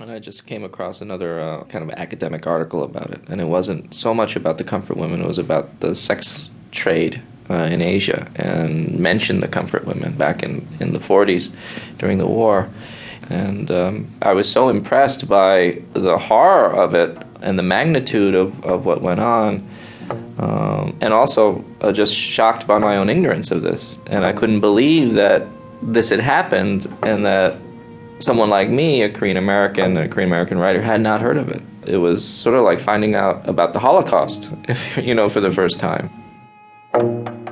And I just came across another uh, kind of academic article about it. And it wasn't so much about the comfort women, it was about the sex trade uh, in Asia and mentioned the comfort women back in, in the 40s during the war. And um, I was so impressed by the horror of it and the magnitude of, of what went on. Um, and also uh, just shocked by my own ignorance of this. And I couldn't believe that this had happened and that someone like me, a Korean American, a Korean American writer, had not heard of it. It was sort of like finding out about the Holocaust, you know, for the first time.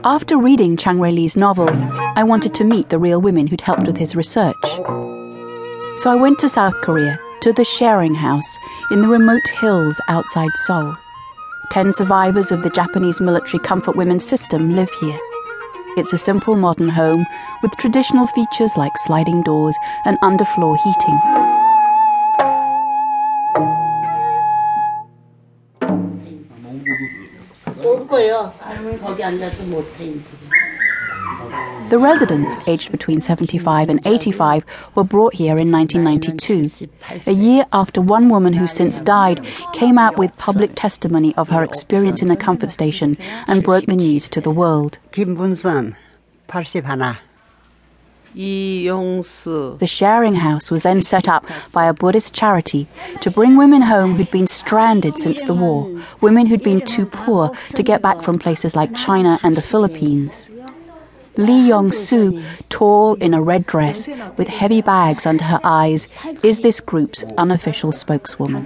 After reading Chang-rae Lee's novel, I wanted to meet the real women who'd helped with his research. So I went to South Korea, to the Sharing House in the remote hills outside Seoul. Ten survivors of the Japanese military comfort women system live here. It's a simple modern home with traditional features like sliding doors and underfloor heating. The residents, aged between 75 and 85, were brought here in 1992, a year after one woman who since died came out with public testimony of her experience in a comfort station and broke the news to the world. 김분선, 81. The sharing house was then set up by a Buddhist charity to bring women home who'd been stranded since the war, women who'd been too poor to get back from places like China and the Philippines. Lee Yong Soo, tall in a red dress with heavy bags under her eyes, is this group's unofficial spokeswoman.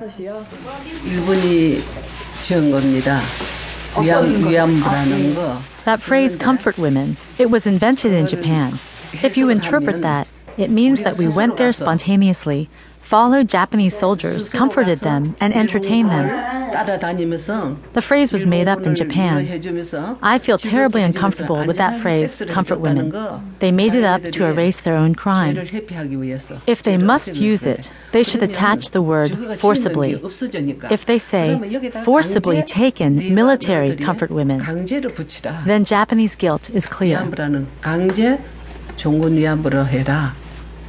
That phrase, comfort women, it was invented in Japan. If you interpret that, it means that we went there spontaneously, followed Japanese soldiers, comforted them, and entertained them. The phrase was made up in Japan. I feel terribly uncomfortable with that phrase, comfort women. They made it up to erase their own crime. If they must use it, they should attach the word forcibly. If they say, forcibly taken military comfort women, then Japanese guilt is clear.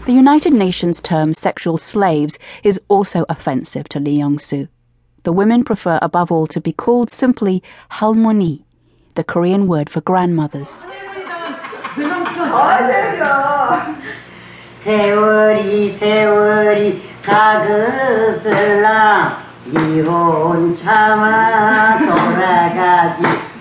The United Nations term sexual slaves is also offensive to Lee Yong Soo. The women prefer above all to be called simply halmoni, the Korean word for grandmothers.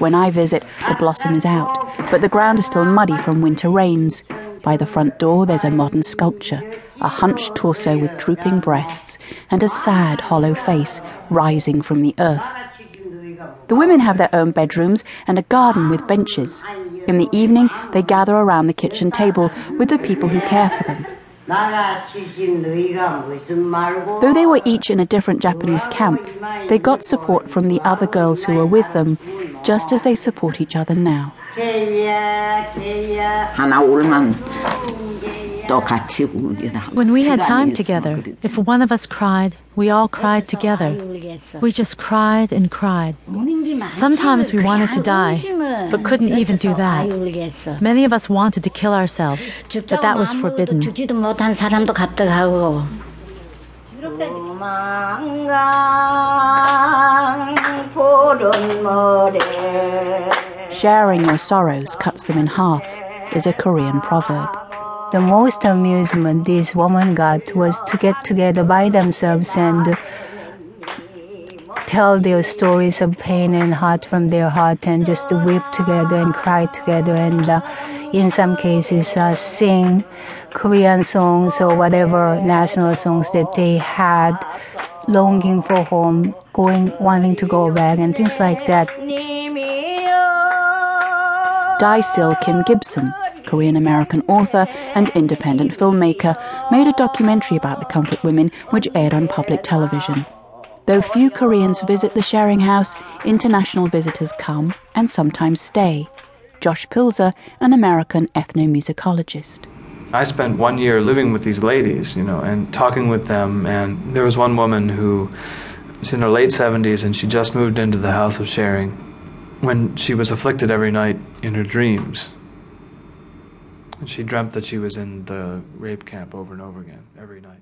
When I visit, the blossom is out, but the ground is still muddy from winter rains. By the front door, there's a modern sculpture, a hunched torso with drooping breasts and a sad, hollow face rising from the earth. The women have their own bedrooms and a garden with benches. In the evening, they gather around the kitchen table with the people who care for them. Though they were each in a different Japanese camp, they got support from the other girls who were with them, just as they support each other now. When we had time together, if one of us cried, we all cried together. We just cried and cried. Sometimes we wanted to die, but couldn't even do that. Many of us wanted to kill ourselves, but that was forbidden. Sharing your sorrows cuts them in half is a Korean proverb. The most amusement these women got was to get together by themselves and tell their stories of pain and heart from their heart and just weep together and cry together and uh, in some cases uh, sing Korean songs or whatever national songs that they had longing for home going wanting to go back and things like that Dai Sil Kim-Gibson, Korean American author and independent filmmaker, made a documentary about the Comfort Women which aired on public television. Though few Koreans visit the sharing house, international visitors come and sometimes stay. Josh Pilzer, an American ethnomusicologist. I spent one year living with these ladies, you know, and talking with them. And there was one woman who was in her late 70s and she just moved into the house of sharing when she was afflicted every night in her dreams. And she dreamt that she was in the rape camp over and over again, every night.